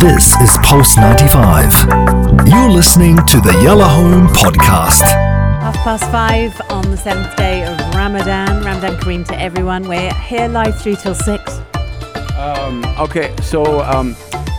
This is Pulse 95. You're listening to the Yalla Home Podcast. Half past five on the seventh day of Ramadan. Ramadan Kareem to everyone. We're here live through till six. Um, okay, so um,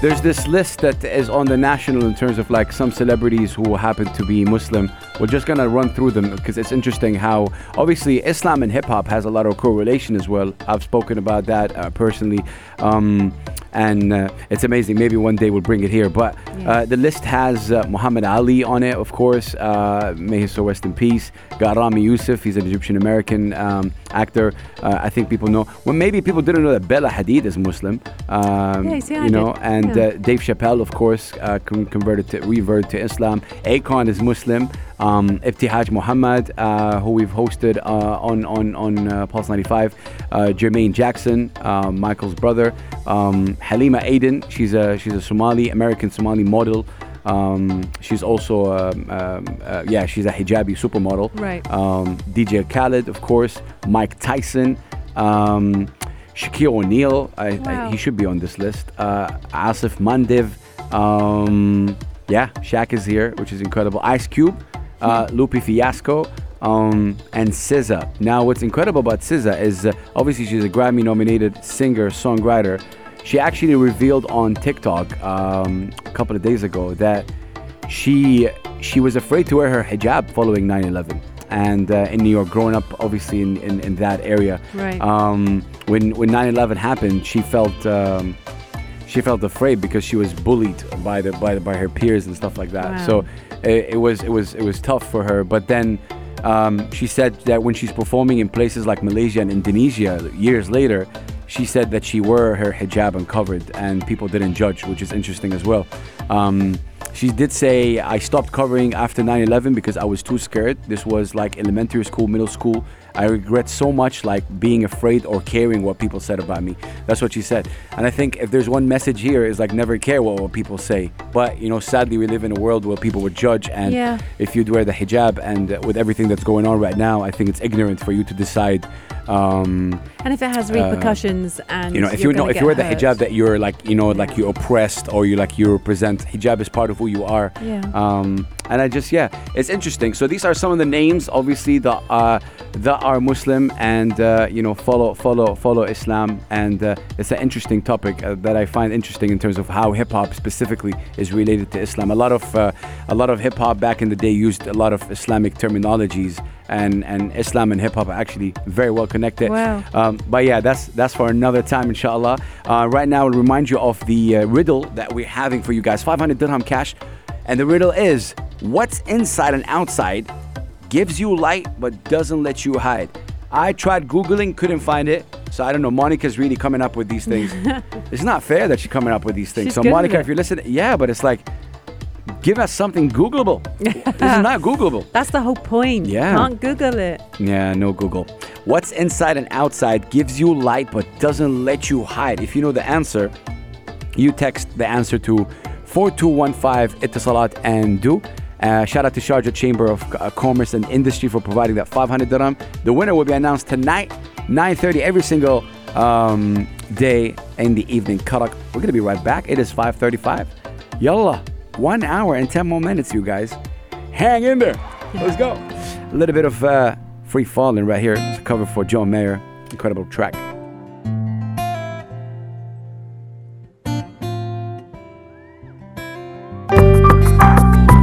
there's this list that is on the national in terms of like some celebrities who happen to be Muslim. We're just gonna run through them because it's interesting how obviously Islam and hip hop has a lot of correlation as well. I've spoken about that uh, personally. Um, and uh, it's amazing. Maybe one day we'll bring it here. But uh, the list has uh, Muhammad Ali on it, of course. Uh, may his soul rest in peace. Got Ramy Youssef. He's an Egyptian American um, actor. Uh, I think people know. Well, maybe people didn't know that Bella Hadid is Muslim. Um, Yeah, you know, and Yeah. uh, Dave Chappelle, of course, uh, con- converted to reverted to Islam. Akon is Muslim. Um, Ibtihaj Muhammad, uh, who we've hosted uh, on on on uh, Pulse 95. Uh, Jermaine Jackson, uh, Michael's brother. Um, Halima Aden, she's a she's a Somali American Somali model. Um, she's also um, um, uh, yeah, she's a hijabi supermodel. Right. Um, DJ Khaled, of course. Mike Tyson. Um, Shaquille O'Neal, I, I, he should be on this list. Uh, Aasif Mandvi, um, yeah, Shaq is here, which is incredible. Ice Cube, uh, Lupe Fiasco, um, and SZA. Now, what's incredible about SZA is uh, obviously she's a Grammy-nominated singer songwriter. She actually revealed on TikTok um, a couple of days ago that she she was afraid to wear her hijab following 9/11. And uh, in New York, growing up obviously in, in, in that area, Right. um, when when 9/11 happened, she felt um, she felt afraid because she was bullied by the by, the, by her peers and stuff like that. Wow. So it, it was it was it was tough for her. But then um, she said that when she's performing in places like Malaysia and Indonesia years later, she said that she wore her hijab uncovered and people didn't judge, which is interesting as well. Um, she did say, I stopped covering after 9 11 because I was too scared. This was like elementary school, middle school. I regret so much like being afraid or caring what people said about me. That's what she said. And I think if there's one message here is like never care what, what people say. But you know, sadly we live in a world where people would judge and Yeah. if you'd wear the hijab and with everything that's going on right now, I think it's ignorant for you to decide um, And if it has repercussions and Uh, you know, if you're you know, gonna if you wear the hijab that you're like, you know, like you're oppressed or you like you represent. Hijab is part of who you are. Yeah. Um, and I just yeah, it's interesting. So these are some of the names, obviously, that uh, that are Muslim and uh, you know follow follow follow Islam, and uh, it's an interesting topic uh, that I find interesting in terms of how hip hop specifically is related to Islam. A lot of uh, a lot of hip hop back in the day used a lot of Islamic terminologies. And, and Islam and hip hop are actually very well connected. Wow. Um, but yeah, that's that's for another time, inshallah. Uh, right now, I'll remind you of the uh, riddle that we're having for you guys 500 dirham cash. And the riddle is what's inside and outside gives you light but doesn't let you hide? I tried Googling, couldn't find it. So I don't know. Monica's really coming up with these things. it's not fair that she's coming up with these things. She's so, Monica, if you're listening, yeah, but it's like, give us something Googleable. this is not Googleable. That's the whole point. Yeah. You can't Google it. Yeah, no Google. What's inside and outside gives you light but doesn't let you hide. If you know the answer, you text the answer to 4215 Etisalat and du. Uh, shout out to Sharjah Chamber of uh, Commerce and Industry for providing that 500 dirham. The winner will be announced tonight, 9:30 every single um, day in the evening. Karak. We're gonna be right back. It is 5:35. Yalla, one hour and 10 more minutes, you guys. Hang in there. Let's go. A little bit of uh, free falling right here. It's a cover for John Mayer. Incredible track.